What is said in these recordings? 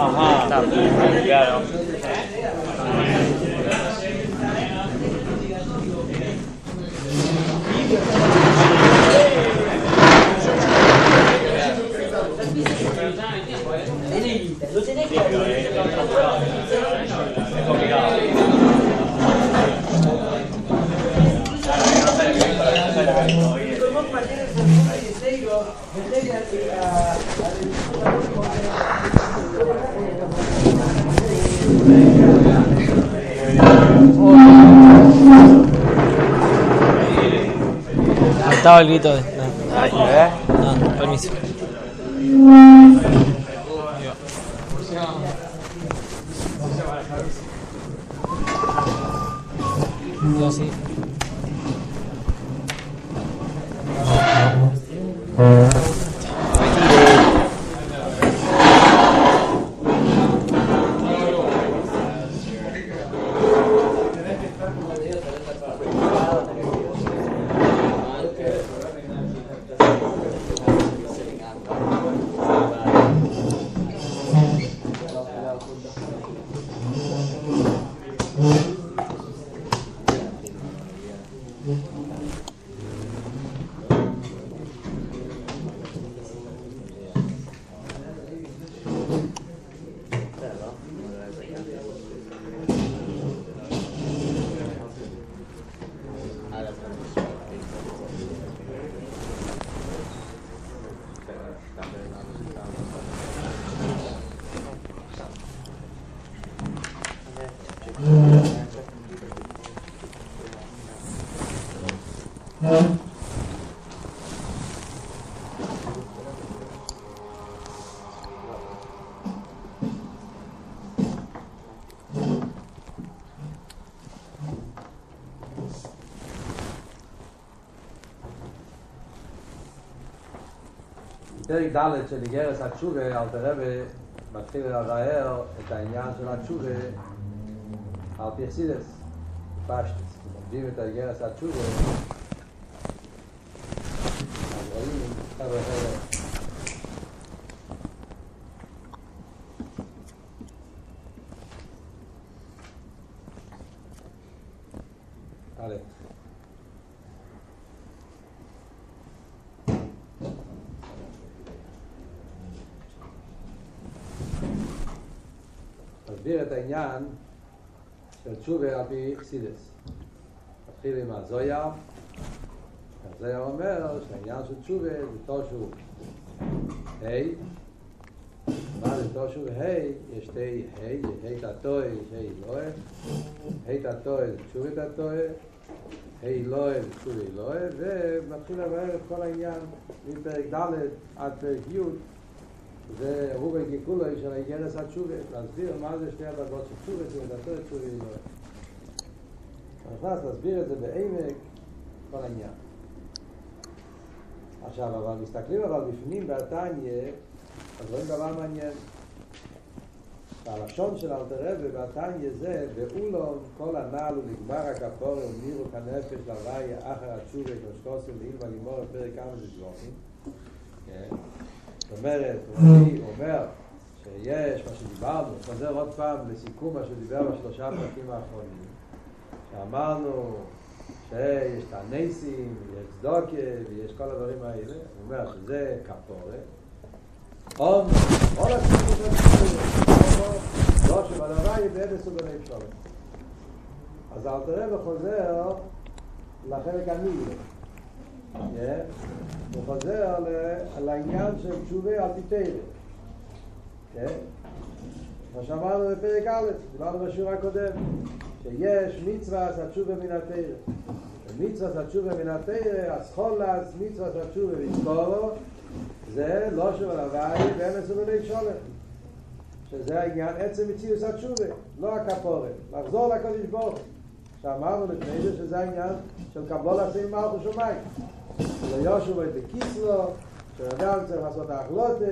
啊哈，大不。Faltaba el grito de. No, ¿eh? no, permiso. Yo sí. פרק ד' של איגרס התשובה, אלתר רבי מתחיל לבאר את העניין של התשובה על פי חסידס, פשטס. לומדים את האיגרס התשובה, אז רואים חבר'ה חבר'ה א' מסביר את העניין של תשובה על פי חסידס. מתחיל עם הזויר, הזויר אומר שהעניין של תשובה זה תושו ה' מה זה תושו ה'? יש שתי ה', ה' תתוי, ה' אלוהי, ה' תתוי זה תשובה תתוי, ה' אלוהי זה תשובה אלוהי, ומתחיל לבאר את כל העניין מפרק ד' עד פרק י' זה רובי גיקולוי של האיגרס התשובה, להסביר מה זה שתי הדרגות של תשובה, תשובתו את תשובה אלוהי. נכנס להסביר את זה בעמק, כל העניין. עכשיו, אבל מסתכלים אבל בפנים בתניא, אז רואים דבר מעניין. הלשון של אלתר רבי זה, באולון כל הנעל ולגמר הכפור ומירו כנפש להוויה אחר התשובה כשקוסם לאילמה לימור בפרק כמה דברוכים. כן? זאת אומרת, הוא אומר שיש מה שדיברנו, חוזר עוד פעם לסיכום מה שדיבר בשלושה פרקים האחרונים, שאמרנו שיש את הנסים, יש צדוקה ויש כל הדברים האלה, הוא אומר שזה כפורת. עוד, עוד הסיכום של הסיכום, לא שבדבר יהיה באיזה סוגלי פשורת. אז אל תראה וחוזר לחלק המילה. הוא חוזר על העניין של תשובה על תיתרת. כן? מה שאמרנו בפרק א', דיברנו בשיעור הקודם, שיש מצווה התשובה מן התרא. מצווה התשובה מן התרא, אסכולס מצווה התשובה ויזכורו, זה לא שוב על הוואי ואין מסוגלי שולם. שזה העניין עצם מציאוס התשובה, לא הכפורת. לחזור לקודש ברוך. שאמרנו לפני זה שזה העניין של קבול עשים מלכו שמיים. שלא יושו את בקיסלו, שאדם צריך לעשות האחלוטה,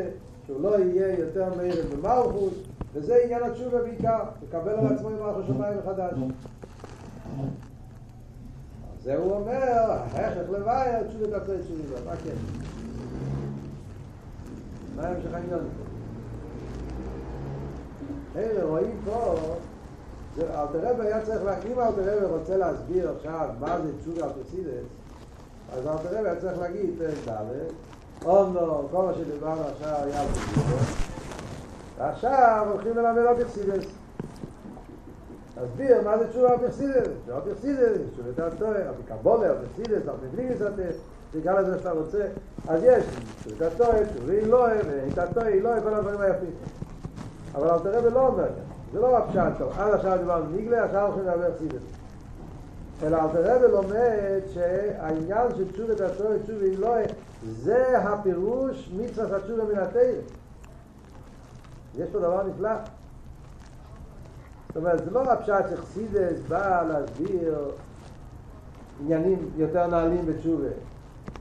שהוא לא יהיה יותר מהיר במלכות, וזה עניין התשובה בעיקר, לקבל על עצמו עם מלכו שמיים מחדש. זה הוא אומר, ההכרח לוואי, תשובה תעשה תשובה, מה כן? מה המשך העניין? לכן רואים פה, אלתר רבי היה צריך, אם אלתר רבי רוצה להסביר עכשיו מה זה תשובה על פסידס, אז אלתר רבי היה צריך להגיד פרק ד', אונו, כל מה שדיברנו עכשיו היה על פסידס, ועכשיו הולכים ללמד על להסביר מה זה תשובה על פסידס, תשובה על פסידס, תשובה יותר טוב, על קבולה, על פסידס, על מבלי לסתר, תקרא לזה שאתה רוצה, אז יש, תשובה טוב, תשובה אילוה, ואיתה טוב, אילוה, כל הדברים היפים. אבל אל תראה ולא אומר זה לא הפשט טוב. עד עכשיו דיברנו ניגלה, עכשיו הולכים לדבר סידת. אלא אל תראה ולומד שהעניין של תשובת התורה ותשובה אילוה זה הפירוש מצווה התשובה מן התרא. יש פה דבר נפלא. זאת אומרת, זה לא הפשט שחסידס בא להסביר עניינים יותר נעלים בתשובה.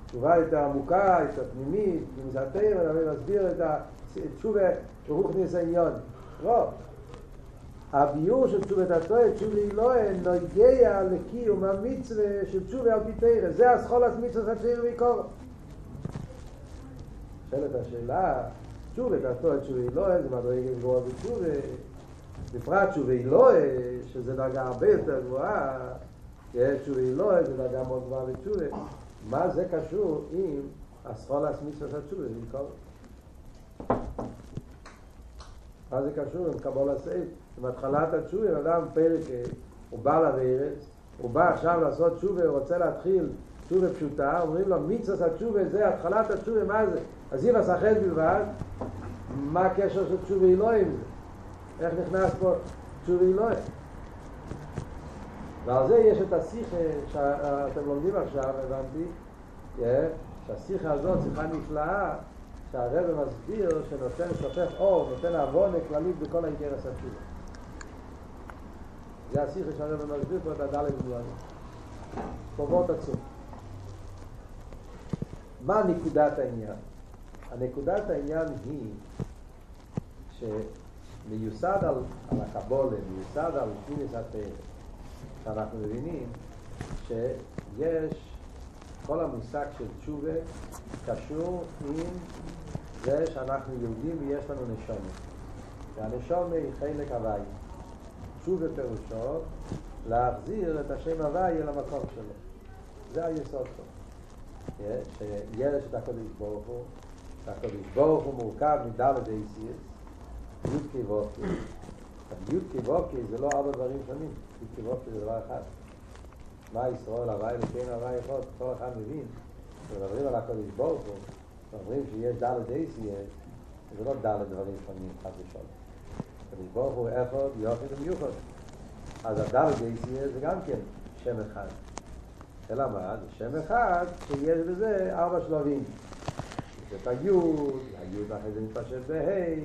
תשובה יותר עמוקה, יותר פנימית, התרא, אלא להסביר את התשובה ברוכניס העניון. לא. הביור של תשובת התורה, תשובה היא לא נוגע לקיום המצווה של תשובה על פי תרא. זה הסחולת מצווה שצריך ויקור. שואלת השאלה, תשובת התורה, תשובה היא לא, זה מדרגה גבוהה בתשובה. בפרט היא לא, שזה דרגה הרבה יותר גבוהה. תשובה היא לא, זה דרגה מאוד גבוהה בתשובה. מה זה קשור עם מצווה של תשובה ויקור? מה זה קשור עם קבול הסייף? עם התחלת התשובה, אדם פרק, הוא בא לרץ, הוא בא עכשיו לעשות תשובה, הוא רוצה להתחיל תשובה פשוטה, אומרים לו מיצוס התשובה זה התחלת התשובה, מה זה? אז אם עשה בלבד, מה הקשר של תשובה אלוהי עם זה? איך נכנס פה תשובה אלוהי? ועל זה יש את השיחה שאתם לומדים עכשיו, הבנתי, שהשיחה הזאת, שיחה נפלאה, שהרבא מסביר שנותן שופך אור, נותן עוונה כללית בכל האינטרס התשובה. זה השיחה שהרבא מסביר פה את הדלת בדברים. חובות עצום. מה נקודת העניין? הנקודת העניין היא שמיוסד על, על הקבולה, מיוסד על פינס התרא, שאנחנו מבינים שיש כל המושג של תשובה קשור עם זה שאנחנו יהודים ויש לנו נשומת. והנשומת היא חלק הוואי. תשובה פירושו להחזיר את השם הוואי אל המקום שלו. זה היסוד פה. שיש את הקודש ברוך הוא, שהקודש ברוך הוא מורכב מדלת אייסיאס, יודקי ווקי. יודקי ווקי זה לא ארבע דברים שונים, יודקי ווקי זה דבר אחד. מה ישראל הוואי וכן הוואי יכול, כל אחד מבין, כשמדברים על הקודש ברוך הוא, אומרים שיש דלת אייסיאס, זה לא דלת דברים שונים, חד ושולם. הקודש ברוך הוא אחד, יוחד ומיוחד. אז הדלת אייסיאס זה גם כן שם אחד. אלא מה? זה שם אחד שיש בזה ארבע שלבים. יש את היוד, היוד אחרי זה מתפשט בהי,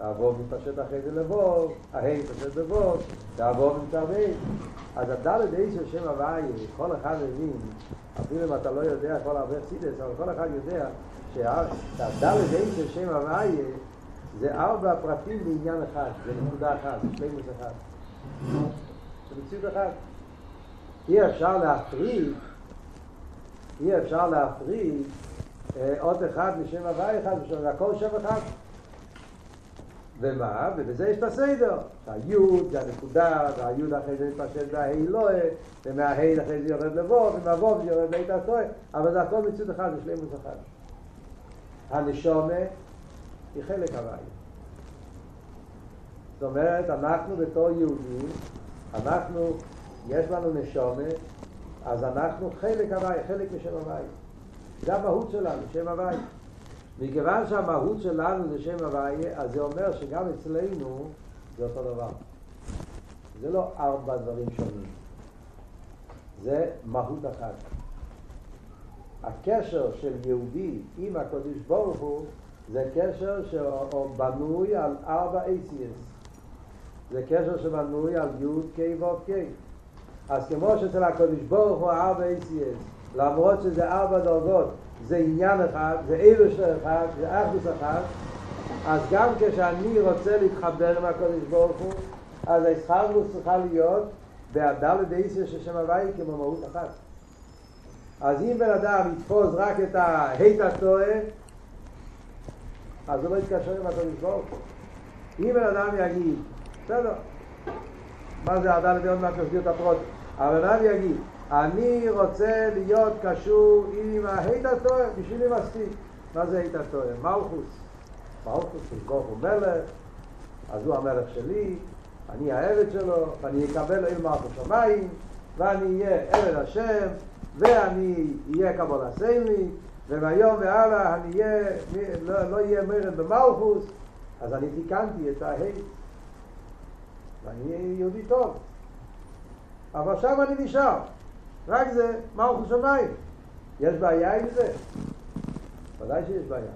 העבור מתפשט אחרי זה לבוב, ההי מתפשט והעבור נמצא בהי. אז הדלת אי של שם הוואי, כל אחד מבין, אפילו אם אתה לא יודע כל הרבה סידס, אבל כל אחד יודע שהדלת אי של שם הוואי זה ארבע פרטים בעניין אחד, זה נקודה אחת, זה שלימוס אחד. זה מציאות אחת. אי אפשר להפריד, אי אפשר להפריד עוד אחד משם הוואי אחד, זה הכל שם אחד. ומה? ובזה יש את הסדר. היוד זה הנקודה, והיוד אחרי זה מתפשט בהי לא, ומההי אחרי זה יורד לבוב, ומהבוב זה יורד בית הטועה, אבל זה הכל מציאות אחד, זה שלימוס אחד. הנשומה היא חלק הוואי. זאת אומרת, אנחנו בתור יהודים, אנחנו, יש לנו נשומה, אז אנחנו חלק הוואי, חלק משם הוואי. זה המהות שלנו, שם הוואי. מכיוון שהמהות שלנו זה שם הוויה, אז זה אומר שגם אצלנו זה אותו דבר. זה לא ארבע דברים שונים. זה מהות אחת. הקשר של יהודי עם הקודש ברוך הוא זה קשר שבנוי על ארבע אייסיאס. זה קשר שבנוי על יוד קי ועוד קי. אז כמו שאצל הקודש ברוך הוא ארבע אייסיאס, למרות שזה ארבע דרגות, זה עניין אחד, זה אילושר אחד, זה אחדוס אחד, אז גם כשאני רוצה להתחבר עם הקודש ברוך הוא, אז ההסחרנות צריכה להיות בהדלת דייסיה של שם הוואי כמו מהות אחת. אז אם בן אדם יתפוס רק את ההית הטועה, אז הוא לא יתקשר עם הקודש ברוך הוא. אם בן אדם יגיד בסדר. מה זה הדלת עוד מעט נסביר את הפרוט. אבל אני אגיד? אני רוצה להיות קשור עם ההית התואר, בשבילי מספיק. מה זה הית התואר? מלכוס. מלכוס, הוא מלך, אז הוא המלך שלי, אני העבד שלו, ואני אקבל אל מלכוס שמיים, ואני אהיה עבד השם, ואני אהיה קבול הסיימי, ומהיום והלאה אני אהיה, לא, לא אהיה מרד במלכוס, אז אני תיקנתי את ההית. ואני יהודי טוב. אבל שם אני נשאר. רק זה, מלכוס שמיים. יש בעיה עם זה? ודאי שיש בעיה.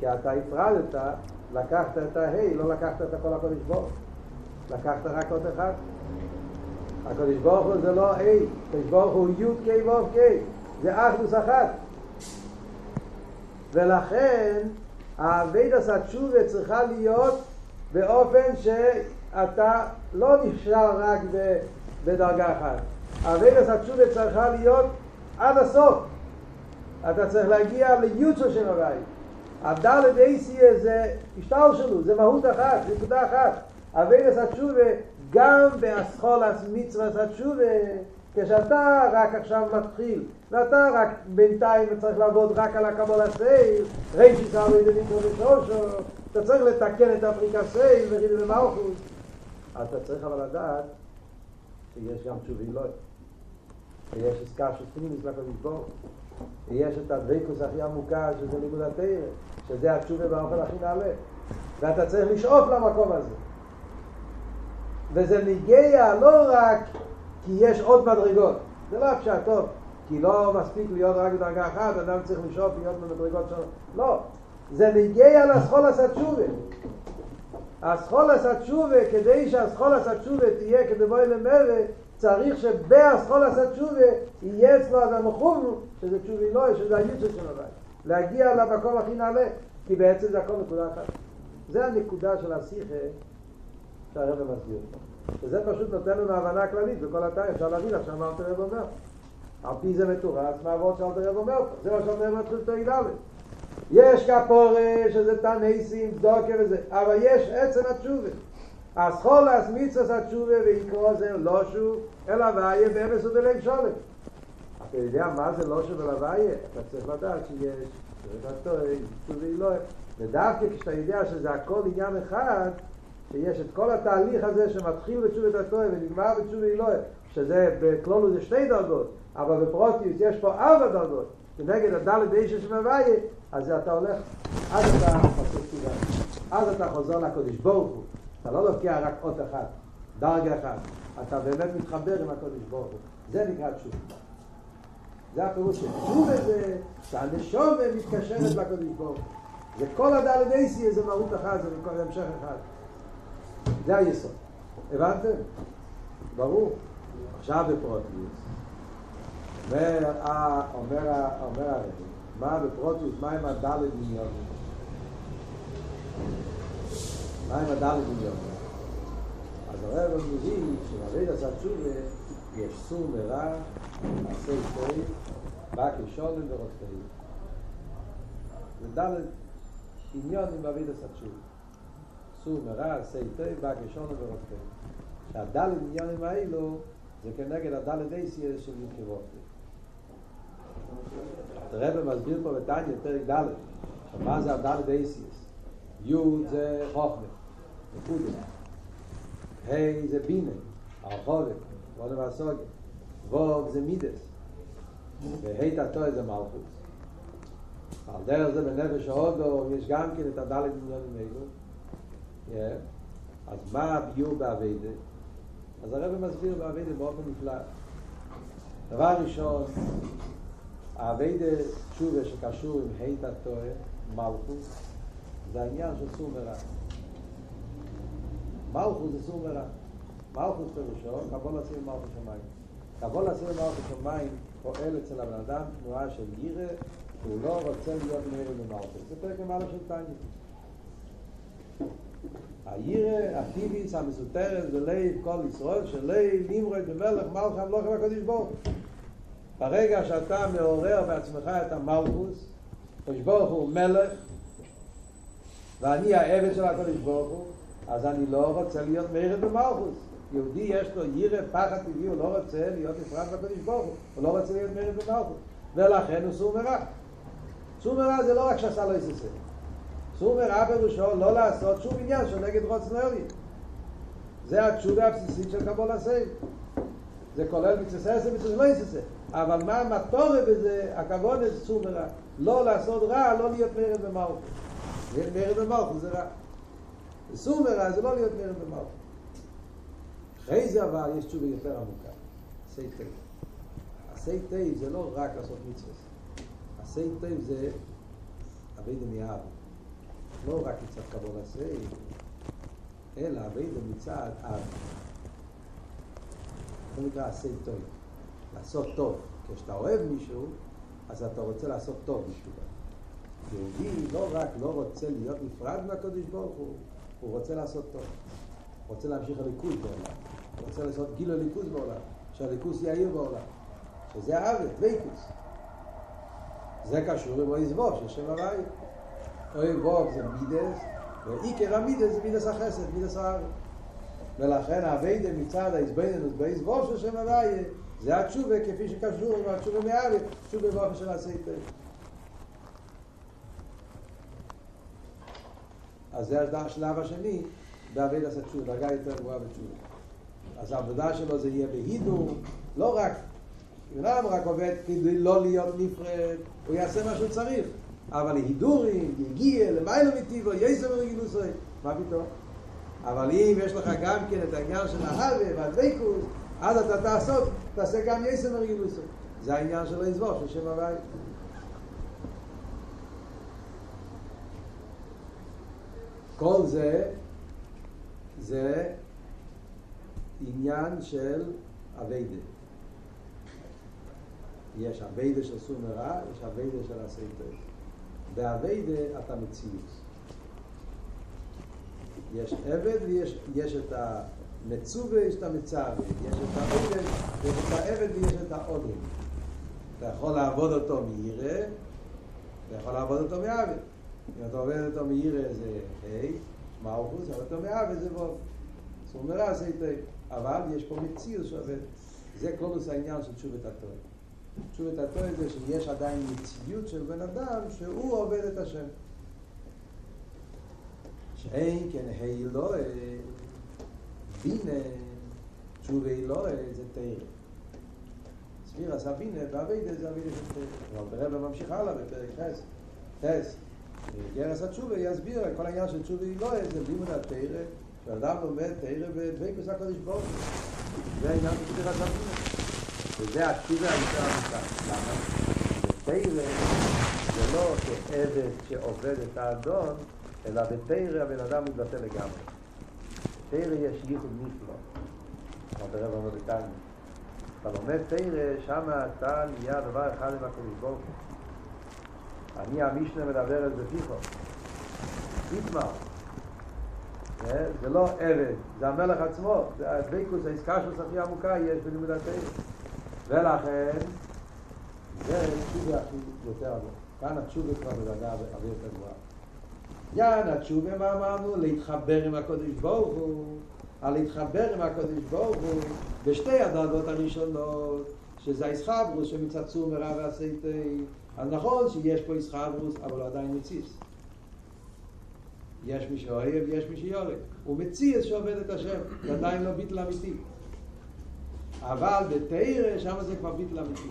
כי אתה הפרדת, לקחת את ההי, לא לקחת את הכל הקודש ברוך. לקחת רק עוד אחד. הקודש ברוך הוא זה לא ה', הקודש ברוך הוא י' קי ו' קי, זה אחדות אחת. ולכן העבודת התשובה צריכה להיות באופן שאתה לא נשאר רק בדרגה אחת. העבודת התשובה צריכה להיות עד הסוף. אתה צריך להגיע ליוצו של הבית. הדלת אייסיה זה השטר שלו, זה מהות אחת, זה נקודה אחת. אביידס התשובה גם באסכולס מצווה התשובה כשאתה רק עכשיו מתחיל ואתה רק בינתיים צריך לעבוד רק על הקבול הסייל רישי סערו ידעים ושושו אתה צריך לתקן את אפריקה סייל ורידי אז אתה צריך אבל לדעת שיש גם תשובי אלוהי ויש עסקה של פנימיס לקודש ברוך ויש את הדבקוס הכי עמוקה שזה לימוד התרא שזה התשובה באופן הכי נעלה. ואתה צריך לשאוף למקום הזה. וזה מגיע לא רק כי יש עוד מדרגות. זה לא הפשט טוב כי לא מספיק להיות רק בדרגה אחת אדם צריך לשאוף להיות במדרגות שלו לא. זה מגיע לסחול הסתשובה הסחול הסתשובה כדי שהסחול הסתשובה תהיה כדבוי למרא צריך שבאסכול הסתשובה יהיה אצלו אדם מחום שזה תשובי לא, שזה היוצא של הבית. להגיע למקום הכי נעלה כי בעצם זה הכל נקודה אחת. זה הנקודה של השיחה שהרבא מסביר. וזה פשוט נותן לנו הבנה כללית בכל התאי אפשר להבין עכשיו מה אלתר רב אומר? על פי זה מתורץ מה עבוד שאלתר רב אומר? פה זה מה שאלתר רב מתחיל תוהי ד' יש כפורה שזה תנסים, דוקה וזה אבל יש עצם התשובה. אז כל הסמיצוס התשובה ויקרו זה לא שוב אלא ויה באמס ובליג שולם. אתה יודע מה זה לא שוב אלא ויה אתה צריך לדעת שיש תשובה היא לא. ודווקא כשאתה יודע שזה הכל עניין אחד שיש את כל התהליך הזה שמתחיל בתשובת התואר ונגמר בתשובת אלוהי, שזה בכלולו זה שתי דרגות, אבל בפרוטיוס יש פה ארבע דרגות, ונגד הדלת אישה שמביה, אז אתה הולך, אז אתה אז אתה חוזר לקודש ברוך הוא, אתה לא לוקח רק אות אחת, דרגה אחת, אתה באמת מתחבר עם הקודש ברוך הוא, זה נקרא תשובה. זה הפירוש של תשובה זה שהנשום מתקשרת לקודש ברוך הוא. זה כל הדלת איסי זה מהות אחת, זה המשך אחד. זה היסוד. הבנתם? ברור. עכשיו בפרוטיוס. אומר, הרב, מה בפרוטיוס, מה עם הדלת דמיון? מה עם הדלת דמיון? אז הרב מביא שמביא את התשובה יש סור מרע, עשה שתי, בא כשולם ורוצחי. זה דלת עניון עם מביא את התשובה. סור מרע, עשה טוב, בא כשונה ורוצה. שהדלת עניינים האלו זה כנגד הדלת אייסי של יקיבותי. הרב מסביר פה בטניה פרק ד' מה זה הדלת אייסי? י' זה חוכמה, נקודה. ה' זה בינה, הרחובת, ועוד והסוגיה. ו' זה מידס. וה' תתו זה מלכות. על דרך זה בנפש ההודו יש גם כן את הדלת עניינים האלו. אז מה הביור באביידה? אז הרב מסביר באביידה באופן נפלא. דבר ראשון, האביידה תשובה שקשור עם היית התואר, מלכוס, זה העניין של סור מרע. מלכוס זה סור מרע. מלכוס פירושו, קבול עשיר מלכוס שמיים. קבול עשיר מלכוס שמיים פועל אצל הבן אדם תנועה של גירה, הוא לא רוצה להיות מעבר למלכוס. זה פרק למעלה של טניה. הירא הטיביס המסותרת בלב כל ישראל שלב נמרד במלך מלך המלוך הקדוש ברוך ברגע שאתה מעורר בעצמך את המלכוס הקדוש ברוך הוא מלך ואני העבד של הקדוש ברוך הוא אז אני לא רוצה להיות מרד במלכוס. יהודי יש לו ירא פחד טבעי, הוא לא רוצה להיות נפרד מקדוש ברוך הוא, הוא לא רוצה להיות מרד במלכות. ולכן הוא סור מרע. סור מרע זה לא רק שס"ה לא תעשה. סור מרע פירושו לא לעשות שום עניין שהוא נגד רצון אלוקים. זה התשובה הבסיסית של קבלת עול. זה כולל לא תעשה. אבל מה המטרה בזה, העבודה זה סור מרע. לא לעשות רע, לא להיות מרד במלכות. מרד במלכות זה רע. סור מרע זה לא להיות מרד במלכות. אחרי זה אבל יש תשובה יותר עמוקה. עשה טוב. עשה טוב זה לא רק לעשות מצווה. עשה טוב זה עבודה מאהבה. לא רק מצד קבלת עול, אלא עבודה מצד אהבה. זה נקרא עשה טוב. לעשות טוב. כשאתה אוהב מישהו, אז אתה רוצה לעשות טוב בשבילו. יהודי לא רק לא רוצה להיות נפרד מהקדוש ברוך הוא, הוא רוצה לעשות טוב. הוא רוצה להמשיך הליכוז בעולם. הוא רוצה לעשות גיל הליכוז בעולם. שהליכוז יאיר בעולם. שזה האווה, דוויקוס. זה קשור עם אוי זבוב, של שם הוואי. אוי זבוב זה מידס, ועיקר המידס זה מידס החסד, מידס האווה. ולכן הווידה מצד ההזבנינוס באי זבוב של שם הוואי, זה התשובה כפי שקשור עם התשובה מהאווה, תשובה באופן של עשה טוב. אז זה השלב השני בעבודת התשובה, דרגה יותר גבוהה בתשובה. אז העבודה שלו זה יהיה בהידור, לא רק, בן אדם רק עובד כדי לא להיות נפרד, הוא יעשה מה שהוא צריך, אבל הידורים, יגיע, למעלה מטבעו, יותר מרגילותו, מה פתאום? אבל אם יש לך גם כן את העניין של האהבה והדבקות, אז אתה תעשות, תעשה גם יסר רגילוסוי. זה העניין של היזבור, של שם הוואי. כל זה זה עניין של אביידה. יש אביידה של סור מרע, יש אביידה של עשי טוב. באביידה אתה מציאות. יש עבד ויש יש את המצווה, יש את המצווה, יש את העבד, יש את העבד ויש את העודם. אתה יכול לעבוד אותו מירא, אתה יכול לעבוד אותו מעבד. אם אתה עובד אותו מירא זה ה', מלכוס, אבל אתה מעבד זה ו'. זאת אומרת, זה היטב. אבל יש פה מציאות שעובד. זה קלובוס העניין של תשובת התואר. תשובת התואר זה שיש עדיין מציאות של בן אדם שהוא עובד את השם. שאין כן הילואה, בינה, תשובה הילואה זה תאר. סביר עשה בינה, והבידה זה הבידה של תאר. אבל ברבא ממשיך הלאה בפרק חס. חס. גרס התשובה יסביר כל העניין של תשובה הילואה זה לימוד התאר. שאדם לומד תאר ודבקוס הקודש הוא. זה העניין של תאר הסבינה. וזה התשובה היותר עמוקה. למה? בתאר זה לא כעבד שעובד את האדון, אלא בתרא הבן אדם מתבטא לגמרי. בתרא יש ייחוד נפלא, כמו ברב המודיקני. אתה לומד תרא, שם אתה נהיה דבר אחד עם הקודש ברוך הוא. אני המשנה מדבר על זה פיכו. איתמר. זה לא עבד, זה המלך עצמו, זה הדבקוס, העסקה של הכי עמוקה יש בלימוד התרא. ולכן, זה תשובה הכי יותר עמוק. כאן התשובה כבר בדרגה הרבה יותר גבוהה. יען התשובה מה אמרנו? להתחבר עם הקודש ברוך הוא. על להתחבר עם הקודש ברוך הוא בשתי הדרגות הראשונות, שזה הישחברוס שמצד צור מרע ועשייתי. אז נכון שיש פה ישחברוס, אבל הוא עדיין מציס. יש מי שאוהב, יש מי שיורק. הוא מציס שעובד את השם, זה עדיין לא ביטל אמיתי. אבל בתרא, שם זה כבר ביטל אמיתי.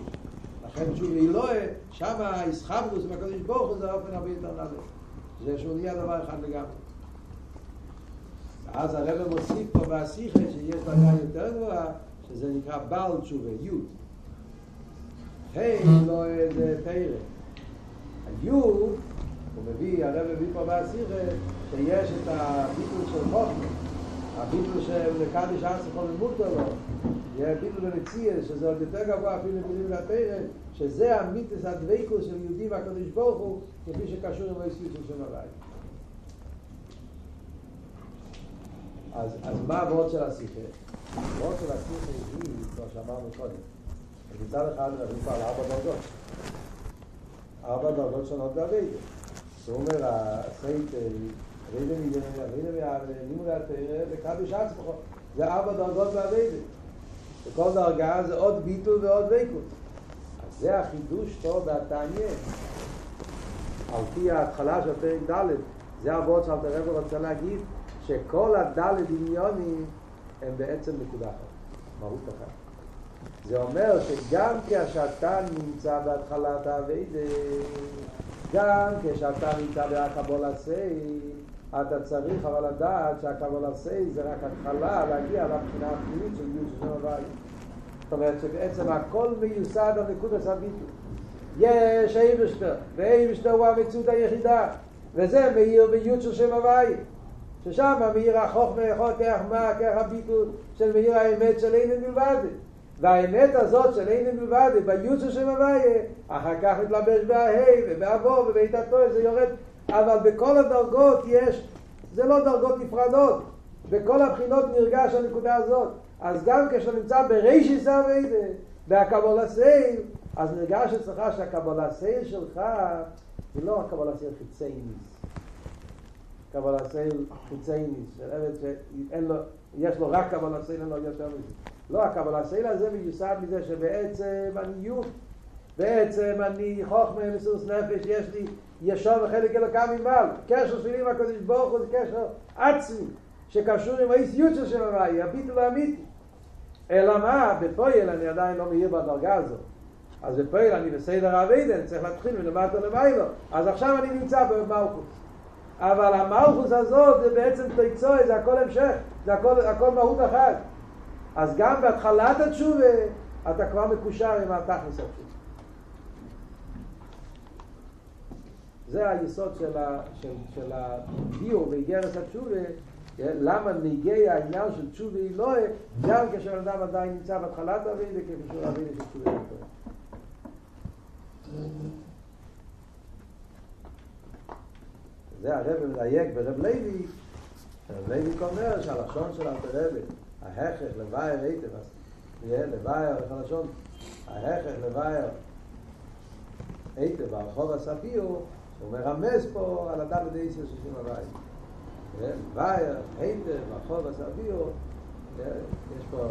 לכן תשובה אלוהה, שם הישחברוס עם הקודש ברוך הוא זה האופן הרבה יותר נעלה. זה שהוא נהיה דבר אחד לגמרי. אז הרב מוסיף פה בהשיחה שיש דרגה יותר גבוהה, שזה נקרא בעל תשובה, יוד. היי, לא איזה תרא. היוד, הוא מביא, הרב מביא פה בהשיחה, שיש את הביטול של חוכמה, הביטול של קדיש ארץ לכל מורתו לו, יהיה ביטול במציאה, שזה עוד יותר גבוה אפילו במילים לתרא, שזה המיתוס הדבקוס של יהודי והקדוש ברוך הוא, כפי שקשור עם האיסיות של הבית. אז, אז מה העבוד של השיחה? העבוד של השיחה היא, כמו שאמרנו קודם, מצד אחד אנחנו כבר על ארבע דרגות. ארבע דרגות שונות באביידה. זאת אומרת, הסייט מיאבן, לימוד התרא, וקדוש עצמך. זה ארבע דרגות באבידה. וכל דרגה זה עוד ביטול ועוד ויקות. זה החידוש פה בתניא. על פי ההתחלה של פרק ד', זה הוורד שאלת הרב רוצה להגיד, שכל הדלת דמיונים הם בעצם נקודה אחת, מהות אחת. זה אומר שגם כשאתה נמצא בהתחלת האביידה, גם כשאתה נמצא בהקבול הסייל, אתה צריך אבל לדעת שהקבול הסייל זה רק התחלה להגיע לבחינה הפנימית של יהוד שם הבית. זאת אומרת שבעצם הכל מיוסד על נקודת הביטוי. יש אייבשטר, ואייבשטר הוא המציאות היחידה, וזה מאיר ביוד של שם הבית. ששם מאיר החוכמה יכול כך מה, כך הביטול של מאיר האמת של אין מלבד. והאמת הזאת של אין מלבד, ביוד של שם הבית, אחר כך מתלבש בהי ובאבו ובהתתו, זה יורד. אבל בכל הדרגות יש, זה לא דרגות נפרדות. בכל הבחינות נרגש הנקודה הזאת. אז גם כשאתה נמצא ברישיס אביידה, בהקבול הסייל, אז נרגש אצלך שהקבול הסייל שלך זה לא הקבול הסייל חיצי ניס. קבול הסייל חיצי ניס. של עבד שאין לו, יש לו רק קבול הסייל, אין לו יותר מזה. לא, הקבול הסייל הזה מיוסד מזה שבעצם אני יום. בעצם אני חוכמה מסוס נפש, יש לי ישר וחלק אלוקם ממעל. קשר שלי עם הקדוש ברוך הוא זה קשר עצמי, שקשור עם האיסיות של שם הוואי, הביטול האמיתי. אלא מה, בפועל אני עדיין לא מאיר בדרגה הזאת. אז בפועל אני בסדר האביידה, אני צריך להתחיל מלמטה למיילו. אז עכשיו אני נמצא במלכוס. אבל המלכוס הזאת זה בעצם תיצוע, זה הכל המשך, זה הכל, הכל מהות אחת. אז גם בהתחלת התשובה אתה כבר מקושר עם התכלס התשובה. זה היסוד של, של, הביור באיגרס התשובה, למה ניגי העניין של תשובה היא לא גם כאשר אדם עדיין נמצא בהתחלת אבידה כפי אבידה של תשובה היא זה הרב מדייק ברב לוי, רב לוי אומר שהלשון של אלתר רבי, ההכרח לבייר היטב, לבייר, איך הלשון? ההכרח לבייר היטב, הרחוב הסביר, הוא מרמז פה על ישראל של שם הבית. לבייר, היטב, הרחוב הסביר, יש פה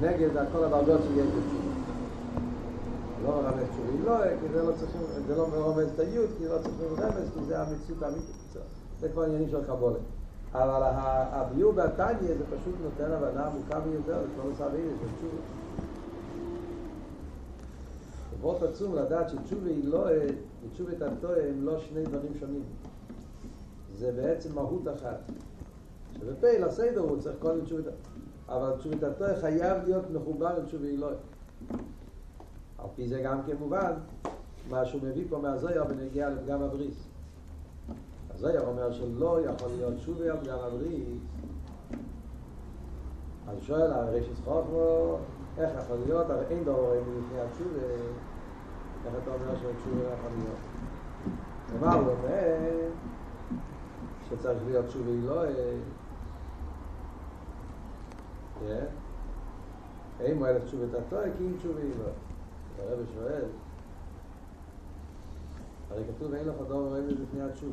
נגד כל הדרגות שיש בתשובה. לא מרמז תשובים לא, כי זה לא צריכים, זה לא מרמז את היוד, כי לא צריכים רמז, כי זה המציאות האמיתית. זה כבר עניינים של קבולה. אבל הביור והתניא זה פשוט נותן הבנה עמוקה ביותר, זה כבר לא סביר, של תשובה. חברות עצום לדעת שתשובה היא לא, ותשובה את התועה הם לא שני דברים שונים. זה בעצם מהות אחת. שבפעיל הסדר הוא צריך קודם תשובה, אבל התועה חייב להיות מחובר לתשובה היא לא. על פי זה גם כמובן, מה שהוא מביא פה מהזויר בנגיע לפגם הבריס. הזויר אומר שלא יכול להיות שובי על פגם הבריס. אז שואל, הרי שסחוף לו, איך יכול להיות, הרי אין דור אין לפני התשובה, איך אתה אומר שהתשובה יכול להיות? ומה הוא אומר? שצריך להיות שובי לא... אין מועלת תשובה תתוי, כי אין תשובה לא. הרב שואל, הרי כתוב אין לך דור רואים לפני התשוב.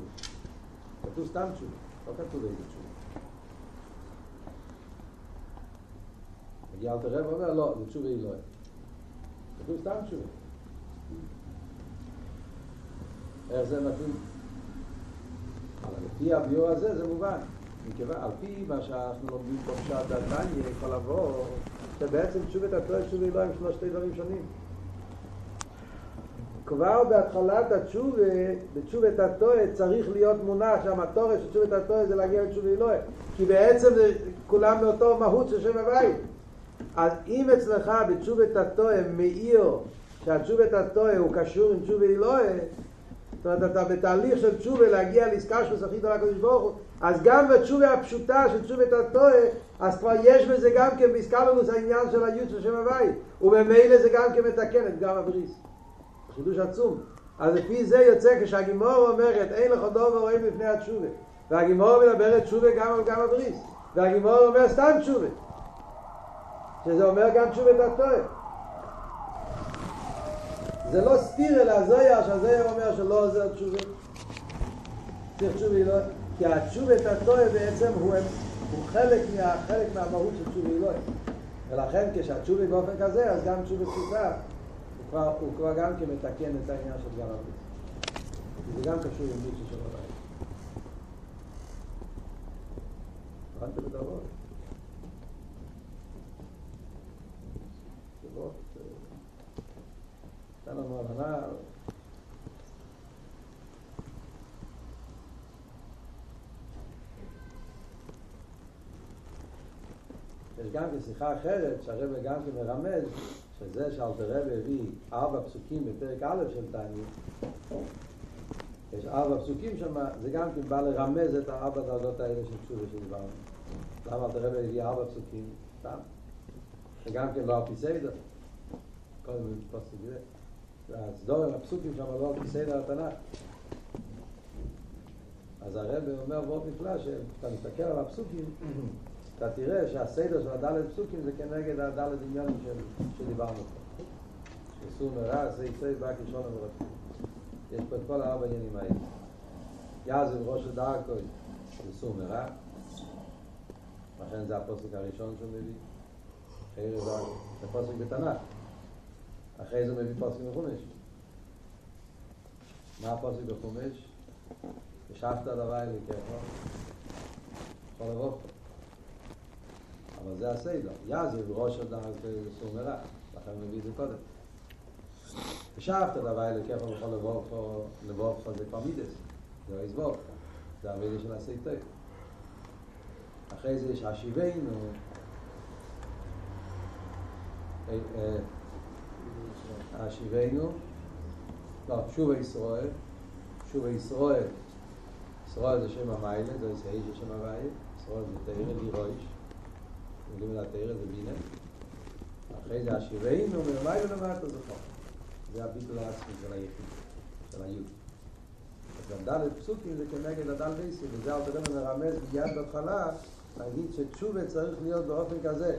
כתוב סתם תשוב, לא כתוב איזה תשוב. מגיע אל תרב ואומר, לא, זה תשוב אלוהי. כתוב סתם תשוב. איך זה מתאים? אבל לפי הביור הזה זה מובן. מכיוון, על פי מה שאנחנו לומדים פה בשעת התניא, יכול לבוא, שבעצם תשובת התורה תשובה אלוהים שלושתי דברים שונים. כבר בהתחלת התשובה, בתשובת התועה צריך להיות מונח שהמטורש של תשובת התועה זה להגיע לתשובה אלוהי כי בעצם זה כולם מאותו מהות של שם הבית אז אם אצלך בתשובת התועה מאיר שהתשובת התועה הוא קשור עם תשובה אלוהי זאת אומרת אתה בתהליך של תשובה להגיע לעסקה של שכית על הקדוש ברוך הוא. אז גם בתשובה הפשוטה של תשובת התועה אז כבר יש בזה גם כן בעסקה לנו העניין של היוד של שם הבית. ובמילא זה גם כן מתקן את גם הבריס. חידוש עצום. אז לפי זה יוצא כשהגימור אומרת אין לך דובר רואים לפני התשובה. והגימור מדברת תשובה גם על גם הבריס. והגימור אומר סתם תשובה. שזה אומר גם תשובה את התואר זה לא סתיר אלא זויר שהזויר אומר שלא עוזר תשובה צריך תשובה אלוהי. כי התשובה את הטועה בעצם הוא, הוא חלק, מה, חלק מהמהות של תשובה אלוהי. ולכן כשהתשובה באופן כזה, אז גם תשובה פשוטה, הוא כבר, הוא כבר גם כן מתקן את העניין של גל המיץ. זה גם קשור עם מישהו של הבית. הבנת בדבר? תשובות, נתן לנו הבנה. יש גם כן שיחה אחרת שהרבא גם כן מרמז שזה שאלתר רבא הביא ארבע פסוקים בפרק א' של תענית יש ארבע פסוקים שם, זה גם כן בא לרמז את הארבע דרגות האלה של תשובה שדיברנו. למה אלתר רבא הביא ארבע פסוקים? סתם. וגם כן לא על פי סדר. קודם פוסק זה. והסדורים, הפסוקים שם לא על פי סדר התנ"ך. אז הרב אומר מאוד נפלא שאתה מסתכל על הפסוקים אתה תראה שהסדר של הדלת פסוקים זה כנגד הדלת עניינים של, שדיברנו פה. שסור מרע, זה יצא בא כשון המרתקים. יש פה את כל הארבע עניינים האלה. יעזב ראש הדרכו זה סור מרע, לכן זה הפוסק הראשון שהוא מביא. אחרי זה זה פוסק בתנ"ך. אחרי זה הוא מביא פוסק בחומש. מה הפוסק בחומש? ושאפת הדבר אלי ככה. יכול לבוא פה. אבל זה הסדר. יעזב ראש הדרכו זה סור מרע. לכן מביא את זה קודם. ושאפת דבר אלה ככה בכל לבורכו, לבורכו זה כבר מידס, זה לא יסבור, זה המידס של הסייטי. אחרי זה יש השיבנו, השיבנו, לא, שוב ישראל, שוב ישראל, ישראל זה שם המיילה, זה איזה איש שם המיילה, ישראל זה תאיר, לי רויש, אומרים על התאיר זה בינה, אחרי זה השיבנו, ומיילה למטה זה חוק. זה הביטול העצמי של היחיד, של היוד. אז גם ד' פסוקים זה כנגד הדל בייסי, וזה תראה מרמז מיד בהתחלה, להגיד שתשובה צריך להיות באופן כזה,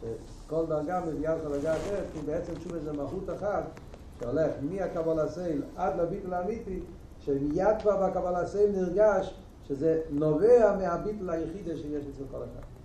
שכל דרגה מביאה אותך לדרגה אחרת, כי בעצם תשובה זה מהות אחת, שהולך מהקבלה סייל עד לביטול האמיתי, שמיד כבר בקבלה סייל נרגש שזה נובע מהביטול היחיד שיש אצל כל אחד.